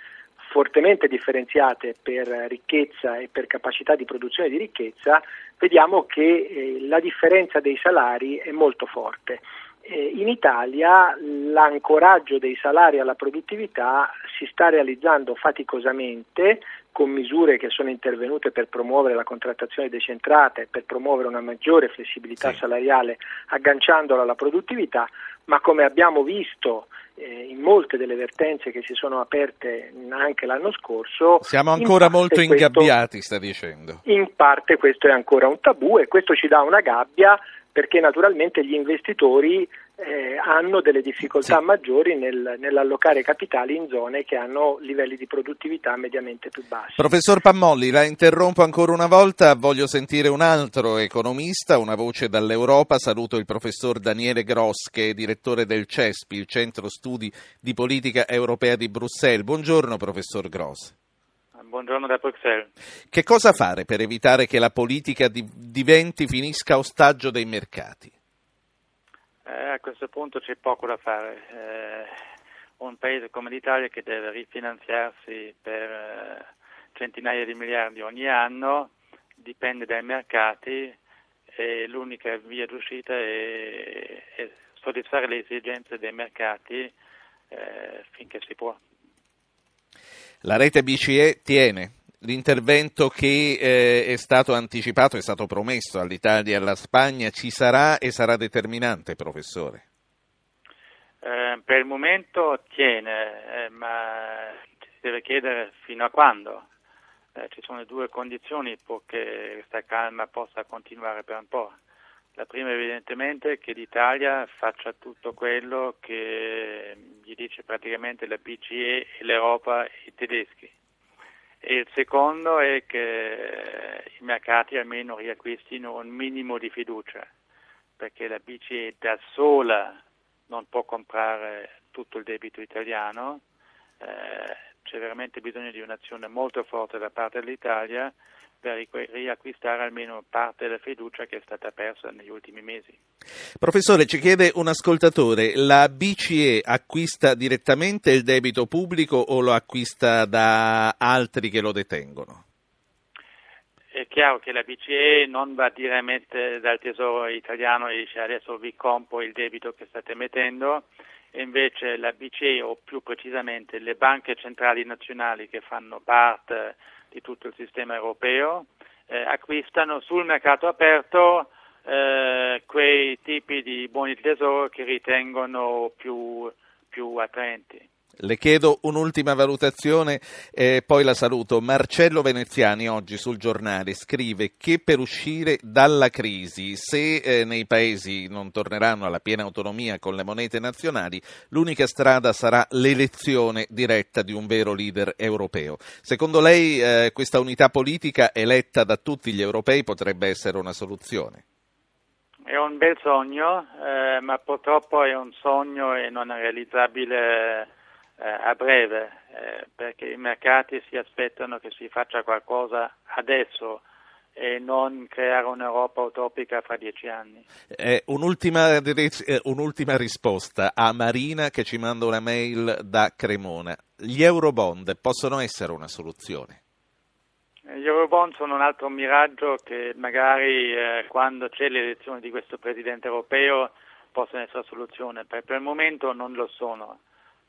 [SPEAKER 3] fortemente differenziate per ricchezza e per capacità di produzione di ricchezza, vediamo che eh, la differenza dei salari è molto forte. In Italia l'ancoraggio dei salari alla produttività si sta realizzando faticosamente con misure che sono intervenute per promuovere la contrattazione decentrata e per promuovere una maggiore flessibilità sì. salariale agganciandola alla produttività, ma come abbiamo visto eh, in molte delle vertenze che si sono aperte anche l'anno scorso.
[SPEAKER 1] Siamo ancora in molto questo, ingabbiati, sta dicendo.
[SPEAKER 3] In parte questo è ancora un tabù e questo ci dà una gabbia perché naturalmente gli investitori eh, hanno delle difficoltà sì. maggiori nel, nell'allocare capitali in zone che hanno livelli di produttività mediamente più bassi.
[SPEAKER 1] Professor Pammolli, la interrompo ancora una volta, voglio sentire un altro economista, una voce dall'Europa, saluto il professor Daniele Gross che è direttore del CESPI, il Centro Studi di Politica Europea di Bruxelles. Buongiorno professor Gross.
[SPEAKER 10] buongiorno da Bruxelles.
[SPEAKER 1] Che cosa fare per evitare che la politica di- diventi, finisca ostaggio dei mercati?
[SPEAKER 10] Eh, a questo punto c'è poco da fare. Eh, un paese come l'Italia che deve rifinanziarsi per eh, centinaia di miliardi ogni anno dipende dai mercati e l'unica via d'uscita è, è soddisfare le esigenze dei mercati eh, finché si può.
[SPEAKER 1] La rete BCE tiene. L'intervento che eh, è stato anticipato, è stato promesso all'Italia e alla Spagna, ci sarà e sarà determinante, professore.
[SPEAKER 10] Eh, per il momento tiene, eh, ma si deve chiedere fino a quando. Eh, ci sono due condizioni perché questa calma possa continuare per un po'. La prima evidentemente è che l'Italia faccia tutto quello che gli dice praticamente la BCE l'Europa e i tedeschi. E il secondo è che i mercati almeno riacquistino un minimo di fiducia, perché la BCE da sola non può comprare tutto il debito italiano, eh, c'è veramente bisogno di un'azione molto forte da parte dell'Italia per riacquistare almeno parte della fiducia che è stata persa negli ultimi mesi.
[SPEAKER 1] Professore, ci chiede un ascoltatore, la BCE acquista direttamente il debito pubblico o lo acquista da altri che lo detengono?
[SPEAKER 10] È chiaro che la BCE non va direttamente dal Tesoro italiano e dice adesso vi compro il debito che state mettendo, e invece la BCE o più precisamente le banche centrali nazionali che fanno parte di tutto il sistema europeo, eh, acquistano sul mercato aperto eh, quei tipi di buoni di tesoro che ritengono più, più attraenti.
[SPEAKER 1] Le chiedo un'ultima valutazione e poi la saluto. Marcello Veneziani oggi sul giornale scrive che per uscire dalla crisi, se eh, nei paesi non torneranno alla piena autonomia con le monete nazionali, l'unica strada sarà l'elezione diretta di un vero leader europeo. Secondo lei eh, questa unità politica eletta da tutti gli europei potrebbe essere una soluzione?
[SPEAKER 10] È un bel sogno, eh, ma purtroppo è un sogno e non è realizzabile a breve, eh, perché i mercati si aspettano che si faccia qualcosa adesso e non creare un'Europa utopica fra dieci anni.
[SPEAKER 1] Eh, un'ultima, eh, un'ultima, risposta a Marina che ci manda una mail da Cremona. Gli Eurobond possono essere una soluzione?
[SPEAKER 10] Gli Eurobond sono un altro miraggio che magari eh, quando c'è l'elezione di questo Presidente europeo possono essere una soluzione, per, per il momento non lo sono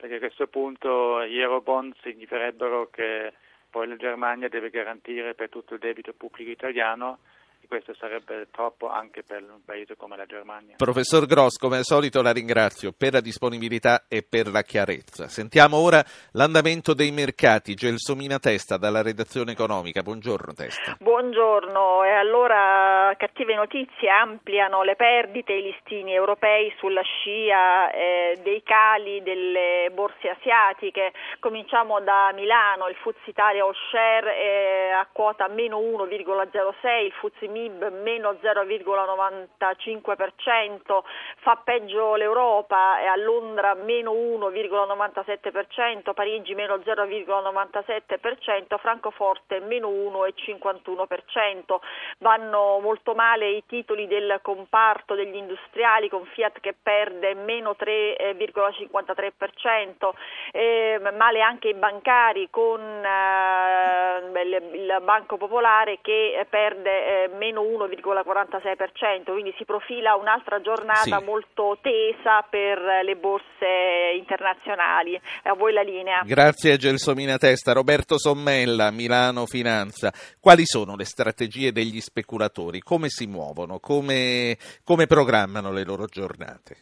[SPEAKER 10] perché a questo punto gli Eurobond significherebbero che poi la Germania deve garantire per tutto il debito pubblico italiano questo sarebbe troppo anche per un paese come la Germania.
[SPEAKER 1] Professor Gross, come al solito la ringrazio per la disponibilità e per la chiarezza. Sentiamo ora l'andamento dei mercati. Gelsomina Testa dalla redazione economica. Buongiorno Testa.
[SPEAKER 11] Buongiorno. E allora cattive notizie ampliano le perdite i listini europei sulla scia eh, dei cali delle borse asiatiche. Cominciamo da Milano, il Fuzzi Italia All Share è a quota meno 1,06, il Fuzzi MIB meno 0,95%, fa peggio l'Europa, a Londra meno 1,97%, Parigi meno 0,97%, Francoforte meno 1,51%. Vanno molto male i titoli del comparto degli industriali con Fiat che perde meno 3,53%, eh, male anche i bancari con eh, il Banco Popolare che perde eh, meno 1,46%, quindi si profila un'altra giornata sì. molto tesa per le borse internazionali. A voi la linea.
[SPEAKER 1] Grazie Gelsomina Testa. Roberto Sommella, Milano Finanza. Quali sono le strategie degli speculatori? Come si muovono? Come, come programmano le loro giornate?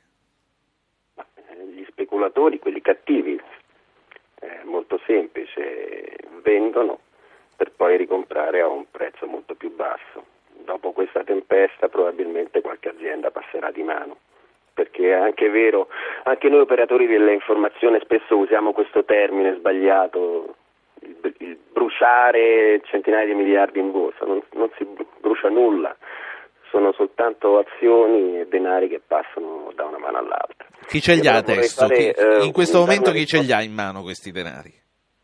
[SPEAKER 4] Gli speculatori, quelli cattivi, è molto semplice, vendono per poi ricomprare a un prezzo molto più basso dopo questa tempesta probabilmente qualche azienda passerà di mano. Perché è anche vero, anche noi operatori dell'informazione spesso usiamo questo termine sbagliato, il, il bruciare centinaia di miliardi in borsa, non, non si brucia nulla, sono soltanto azioni e denari che passano da una mano all'altra.
[SPEAKER 1] Chi ce li ha adesso? Fare, chi, eh, in questo momento chi ce li ha in mano questi denari?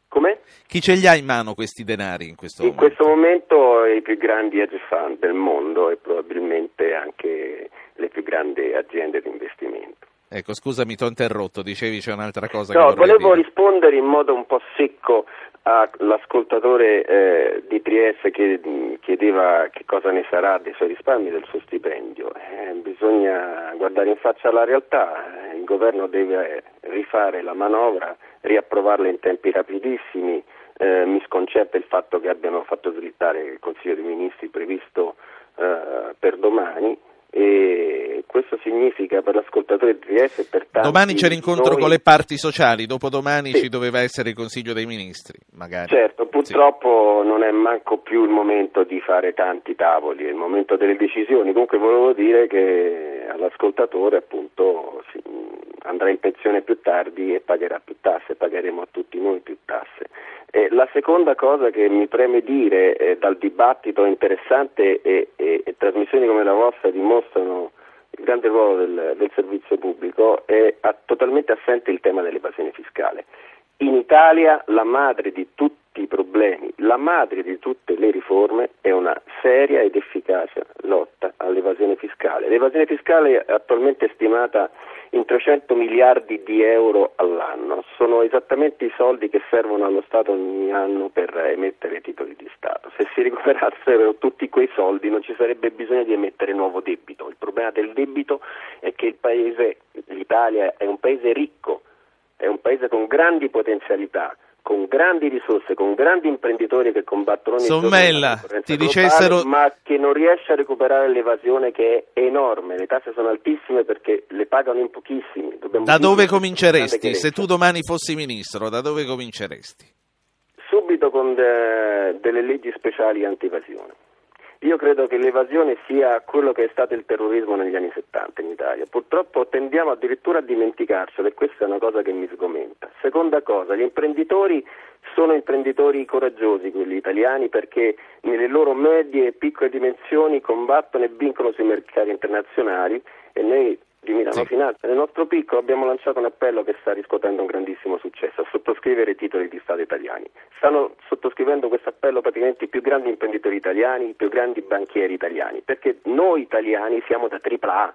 [SPEAKER 4] Come?
[SPEAKER 1] Chi ce li ha in mano questi denari in questo
[SPEAKER 4] in
[SPEAKER 1] momento?
[SPEAKER 4] questo momento i più grandi hedge fund del mondo e probabilmente anche le più grandi aziende di investimento.
[SPEAKER 1] Ecco, scusami, ti ho interrotto, dicevi c'è un'altra cosa
[SPEAKER 4] No,
[SPEAKER 1] che
[SPEAKER 4] volevo
[SPEAKER 1] dire.
[SPEAKER 4] rispondere in modo un po' secco all'ascoltatore eh, di Trieste che mh, chiedeva che cosa ne sarà dei suoi risparmi, del suo stipendio. Eh, bisogna guardare in faccia la realtà, il governo deve rifare la manovra, riapprovarla in tempi rapidissimi. Eh, mi sconcerta il fatto che abbiano fatto slittare il Consiglio dei Ministri previsto eh, per domani e questo significa per l'ascoltatore di Trieste e per tanti
[SPEAKER 1] Domani c'è l'incontro
[SPEAKER 4] noi-
[SPEAKER 1] con le parti sociali, dopodomani
[SPEAKER 4] Sì.
[SPEAKER 1] ci doveva essere il Consiglio dei Ministri, magari.
[SPEAKER 4] Certo, purtroppo non è manco più il momento di fare tanti tavoli, è il momento delle decisioni. Comunque volevo dire che all'ascoltatore appunto si- andrà in pensione più tardi e pagherà più tasse, pagheremo a tutti noi più tasse. E la seconda cosa che mi preme dire eh, dal dibattito interessante e, e- e trasmissioni come la vostra dimostrano il grande ruolo del, del servizio pubblico è ha- totalmente assente il tema dell'evasione fiscale. In Italia la madre di tutti i problemi, la madre di tutte le riforme è una seria ed efficace lotta all'evasione fiscale. L'evasione fiscale è attualmente stimata in 300 miliardi di euro all'anno, sono esattamente i soldi che servono allo Stato ogni anno per emettere titoli di Stato. Se si recuperassero tutti quei soldi non ci sarebbe bisogno di emettere nuovo debito. Il problema del debito è che il paese, l'Italia è un paese ricco, è un paese con grandi potenzialità, con grandi risorse, con grandi imprenditori che combattono
[SPEAKER 1] Sommella, ti
[SPEAKER 4] globale,
[SPEAKER 1] dicessero-
[SPEAKER 4] ma che non riesce a recuperare l'evasione che è enorme. Le tasse sono altissime perché le pagano in pochissimi. Dobbiamo
[SPEAKER 1] Da dove cominceresti? Se tu domani fossi ministro, da dove cominceresti?
[SPEAKER 4] subito con de- delle leggi speciali anti-evasione. Io credo che l'evasione sia quello che è stato il terrorismo negli anni 70 in Italia. Purtroppo tendiamo addirittura a dimenticarcelo e questa è una cosa che mi sgomenta. Seconda cosa, gli imprenditori sono imprenditori coraggiosi, quelli italiani, perché nelle loro medie e piccole dimensioni combattono e vincono sui mercati internazionali e noi di Milano
[SPEAKER 1] Sì.
[SPEAKER 4] Finanza. Nel nostro piccolo abbiamo lanciato un appello che sta riscuotendo un grandissimo successo, a sottoscrivere i titoli di Stato italiani. Stanno sottoscrivendo questo appello praticamente i più grandi imprenditori italiani, i più grandi banchieri italiani, perché noi italiani siamo da tripla A.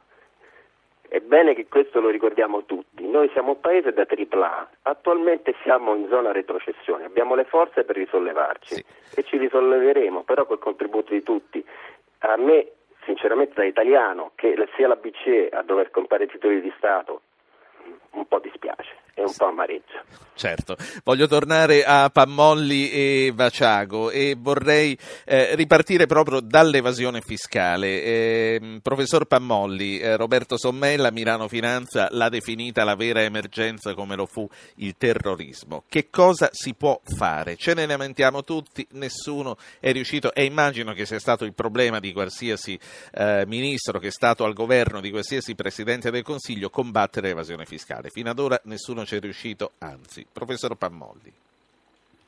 [SPEAKER 4] È bene che questo lo ricordiamo tutti. Noi siamo un paese da tripla A. Attualmente siamo in zona retrocessione, abbiamo le forze per risollevarci
[SPEAKER 1] Sì.
[SPEAKER 4] e ci risolleveremo, però col contributo di tutti. A me, sinceramente, da italiano, che sia la BCE a dover comprare titoli di Stato, un po' dispiace e un po' amareggia.
[SPEAKER 1] Certo, voglio tornare a Pammolli e Vaciago e vorrei eh, ripartire proprio dall'evasione fiscale. Eh, professor Pammolli, eh, Roberto Sommella, Milano Finanza, l'ha definita la vera emergenza come lo fu il terrorismo. Che cosa si può fare? Ce ne lamentiamo tutti, nessuno è riuscito e immagino che sia stato il problema di qualsiasi eh, ministro che è stato al governo, di qualsiasi Presidente del Consiglio, combattere l'evasione fiscale. Fino ad ora nessuno ci è riuscito, anzi. Professor Pammolli.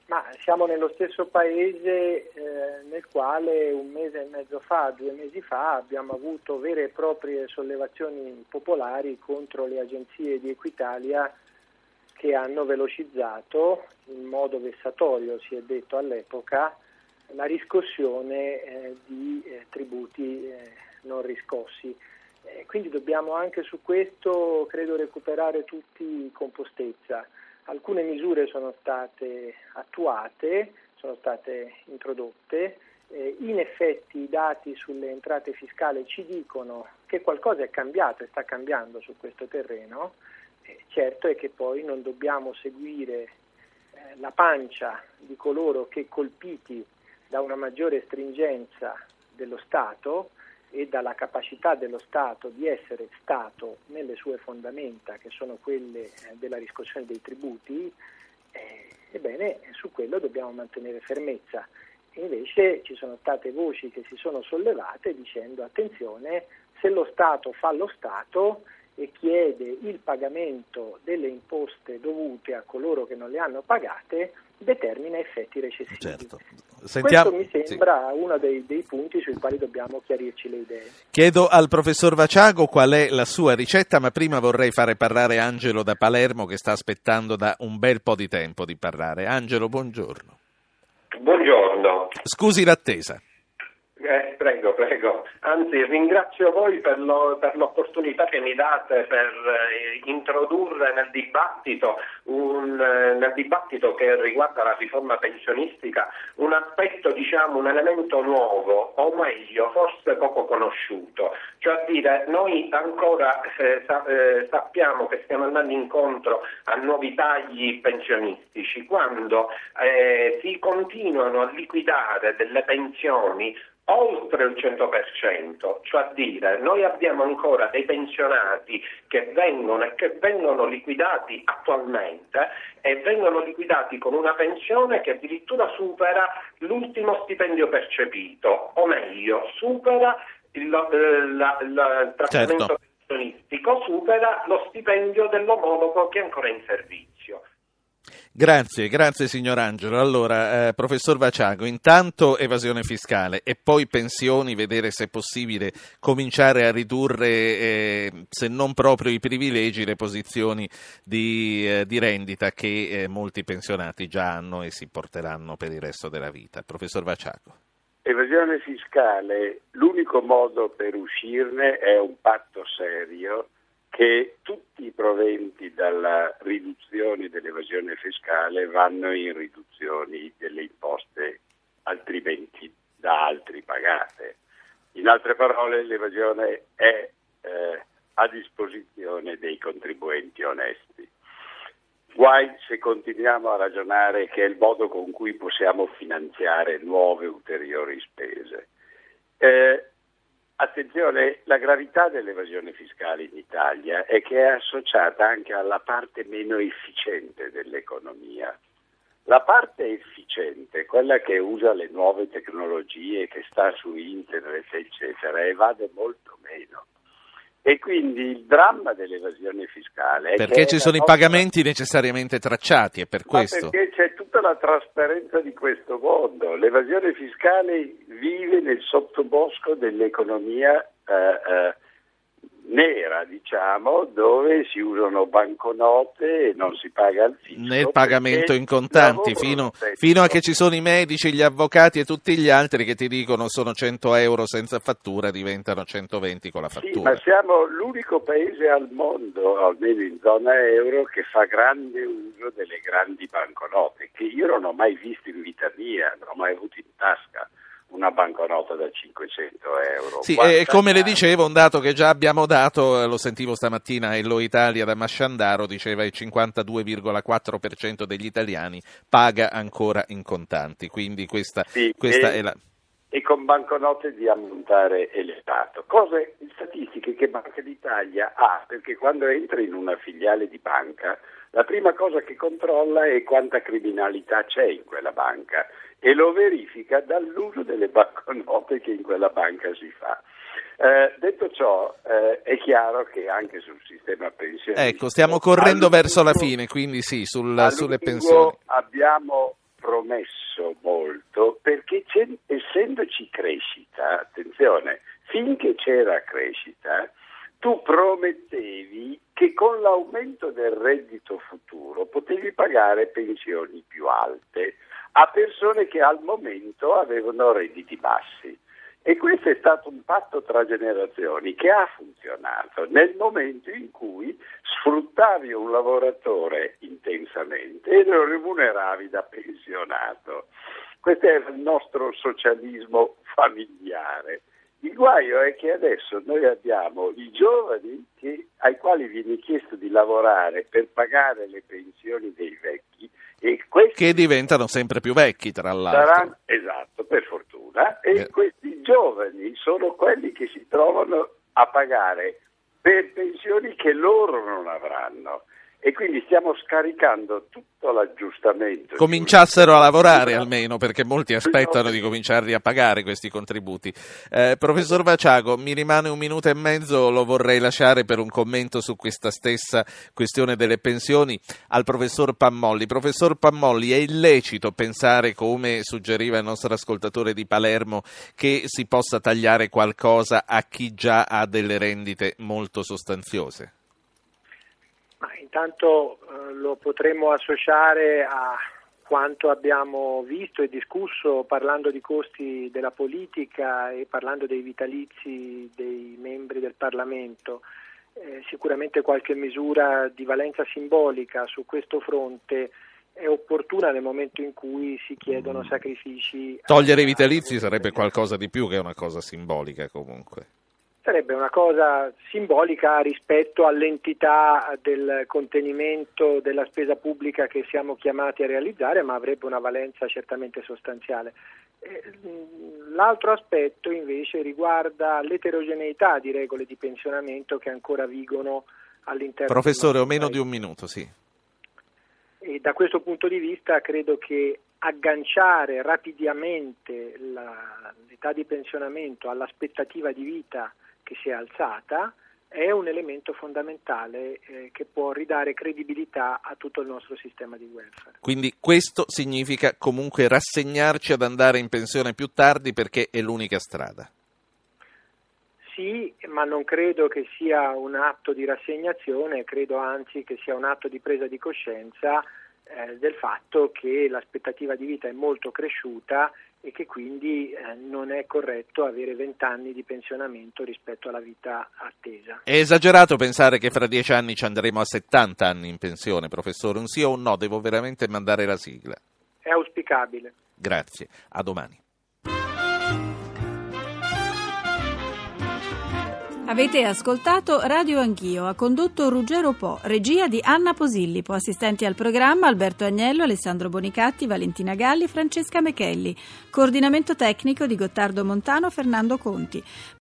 [SPEAKER 3] Ma siamo nello stesso paese eh, nel quale un mese e mezzo fa, due mesi fa, abbiamo avuto vere e proprie sollevazioni popolari contro le agenzie di Equitalia che hanno velocizzato in modo vessatorio, si è detto all'epoca, la riscossione eh, di eh, tributi eh, non riscossi. Eh, quindi dobbiamo anche su questo, credo, recuperare tutti compostezza. Alcune misure sono state attuate, sono state introdotte, eh, in effetti i dati sulle entrate fiscali ci dicono che qualcosa è cambiato e sta cambiando su questo terreno, eh, certo è che poi non dobbiamo seguire eh, la pancia di coloro che colpiti da una maggiore stringenza dello Stato e dalla capacità dello Stato di essere Stato nelle sue fondamenta, che sono quelle eh, della riscossione dei tributi, eh, ebbene su quello dobbiamo mantenere fermezza. Invece ci sono state voci che si sono sollevate dicendo attenzione, se lo Stato fa lo Stato, e chiede il pagamento delle imposte dovute a coloro che non le hanno pagate, determina effetti recessivi.
[SPEAKER 1] Certo. Sentiamo...
[SPEAKER 3] Questo mi sembra sì. uno dei, dei, punti sui quali dobbiamo chiarirci le idee.
[SPEAKER 1] Chiedo al professor Vaciago qual è la sua ricetta, ma prima vorrei fare parlare Angelo da Palermo che sta aspettando da un bel po' di tempo di parlare. Angelo, buongiorno.
[SPEAKER 12] Buongiorno.
[SPEAKER 1] Scusi l'attesa.
[SPEAKER 12] Eh, prego, prego. Anzi, ringrazio voi per, lo, per l'opportunità che mi date per eh, introdurre nel dibattito, un, eh, nel dibattito, che riguarda la riforma pensionistica un aspetto, diciamo, un elemento nuovo, o meglio, forse poco conosciuto. Cioè a dire, noi ancora eh, sa, eh, sappiamo che stiamo andando incontro a nuovi tagli pensionistici, quando eh, si continuano a liquidare delle pensioni oltre il 100%, cioè a dire noi abbiamo ancora dei pensionati che vengono e che vengono liquidati attualmente e vengono liquidati con una pensione che addirittura supera l'ultimo stipendio percepito, o meglio, supera il, la, la, il trattamento certo. pensionistico, supera lo stipendio dell'omologo che è ancora in servizio.
[SPEAKER 1] Grazie, grazie signor Angelo. Allora, eh, professor Vaciago, intanto evasione fiscale e poi pensioni, vedere se è possibile cominciare a ridurre, eh, se non proprio i privilegi, le posizioni di, eh, di rendita che eh, molti pensionati già hanno e si porteranno per il resto della vita. Professor Vaciago.
[SPEAKER 2] Evasione fiscale, l'unico modo per uscirne è un patto serio che tutti i proventi dalla riduzione dell'evasione fiscale vanno in riduzioni delle imposte altrimenti da altri pagate. In altre parole, l'evasione è eh, a disposizione dei contribuenti onesti. Guai se continuiamo a ragionare che è il modo con cui possiamo finanziare nuove ulteriori spese. Eh, Attenzione, la gravità dell'evasione fiscale in Italia è che è associata anche alla parte meno efficiente dell'economia. La parte efficiente, quella che usa le nuove tecnologie, che sta su internet, eccetera, evade molto meno. E quindi il dramma dell'evasione fiscale è
[SPEAKER 1] perché ci sono nostra... i pagamenti necessariamente tracciati, è per
[SPEAKER 2] Ma
[SPEAKER 1] questo.
[SPEAKER 2] Perché c'è tutta la trasparenza di questo mondo. L'evasione fiscale vive nel sottobosco dell'economia eh, eh, nera, diciamo, dove si usano banconote e non si paga il fisso.
[SPEAKER 1] Nel pagamento in contanti, fino, fino, a che ci sono i medici, gli avvocati e tutti gli altri che ti dicono sono 100 euro senza fattura, diventano 120 con la fattura.
[SPEAKER 2] Sì, ma siamo l'unico paese al mondo, almeno in zona euro, che fa grande uso delle grandi banconote, che io non ho mai visto in vita mia, non ho mai avuto in tasca una banconota da 500 euro.
[SPEAKER 1] Sì, e come le dicevo, un dato che già abbiamo dato, eh, lo sentivo stamattina Ello Italia da Masciandaro, diceva il 52,4% degli italiani paga ancora in contanti, quindi questa,
[SPEAKER 2] sì,
[SPEAKER 1] questa
[SPEAKER 2] e,
[SPEAKER 1] è la...
[SPEAKER 2] E con banconote di ammontare elevato. Cose, statistiche che Banca d'Italia ha, perché quando entra in una filiale di banca, la prima cosa che controlla è quanta criminalità c'è in quella banca e lo verifica dall'uso delle banconote che in quella banca si fa. Eh, detto ciò, eh, è chiaro che anche sul sistema pensionistico...
[SPEAKER 1] Ecco, stiamo correndo verso la fine, quindi sì, sul, sulle pensioni.
[SPEAKER 2] Abbiamo promesso molto perché essendoci crescita, attenzione, finché c'era crescita, tu promettevi che con l'aumento del reddito futuro potevi pagare pensioni più alte a persone che al momento avevano redditi bassi. E questo è stato un patto tra generazioni che ha funzionato nel momento in cui sfruttavi un lavoratore intensamente e lo remuneravi da pensionato. Questo era il nostro socialismo familiare. Il guaio è che adesso noi abbiamo i giovani che, ai quali viene chiesto di lavorare per pagare le pensioni dei vecchi
[SPEAKER 1] che diventano sempre più vecchi, tra l'altro.
[SPEAKER 2] Saranno, esatto, per fortuna. E eh. questi giovani sono quelli che si trovano a pagare per pensioni che loro non avranno. E quindi stiamo scaricando tutto l'aggiustamento.
[SPEAKER 1] Cominciassero a lavorare almeno perché molti aspettano di cominciarli a pagare questi contributi. Eh, professor Vaciago, mi rimane un minuto e mezzo, lo vorrei lasciare per un commento su questa stessa questione delle pensioni al professor Pammolli. Professor Pammolli, è illecito pensare, come suggeriva il nostro ascoltatore di Palermo, che si possa tagliare qualcosa a chi già ha delle rendite molto sostanziose?
[SPEAKER 3] Ma intanto eh, lo potremmo associare a quanto abbiamo visto e discusso parlando di costi della politica e parlando dei vitalizi dei membri del Parlamento. Eh, sicuramente qualche misura di valenza simbolica su questo fronte è opportuna nel momento in cui si chiedono sacrifici.
[SPEAKER 1] Togliere i vitalizi sarebbe qualcosa di più che una cosa simbolica comunque
[SPEAKER 3] sarebbe una cosa simbolica rispetto all'entità del contenimento della spesa pubblica che siamo chiamati a realizzare, ma avrebbe una valenza certamente sostanziale. L'altro aspetto invece riguarda l'eterogeneità di regole di pensionamento che ancora vigono all'interno
[SPEAKER 1] Professore, o meno di un minuto, sì.
[SPEAKER 3] E da questo punto di vista credo che agganciare rapidamente la, l'età di pensionamento all'aspettativa di vita che si è alzata è un elemento fondamentale eh, che può ridare credibilità a tutto il nostro sistema di welfare.
[SPEAKER 1] Quindi questo significa comunque rassegnarci ad andare in pensione più tardi perché è l'unica strada.
[SPEAKER 3] Sì, ma non credo che sia un atto di rassegnazione, credo anzi che sia un atto di presa di coscienza eh, del fatto che l'aspettativa di vita è molto cresciuta e che quindi eh, non è corretto avere 20 anni di pensionamento rispetto alla vita attesa.
[SPEAKER 1] È esagerato pensare che fra 10 anni ci andremo a 70 anni in pensione, professore. Un sì o un no? Devo veramente mandare la sigla.
[SPEAKER 3] È auspicabile.
[SPEAKER 1] Grazie, a domani.
[SPEAKER 13] Avete ascoltato Radio Anch'io, ha condotto Ruggero Po, regia di Anna Posillipo, assistenti al programma Alberto Agnello, Alessandro Bonicatti, Valentina Galli, Francesca Mechelli, coordinamento tecnico di Gottardo Montano, Fernando Conti.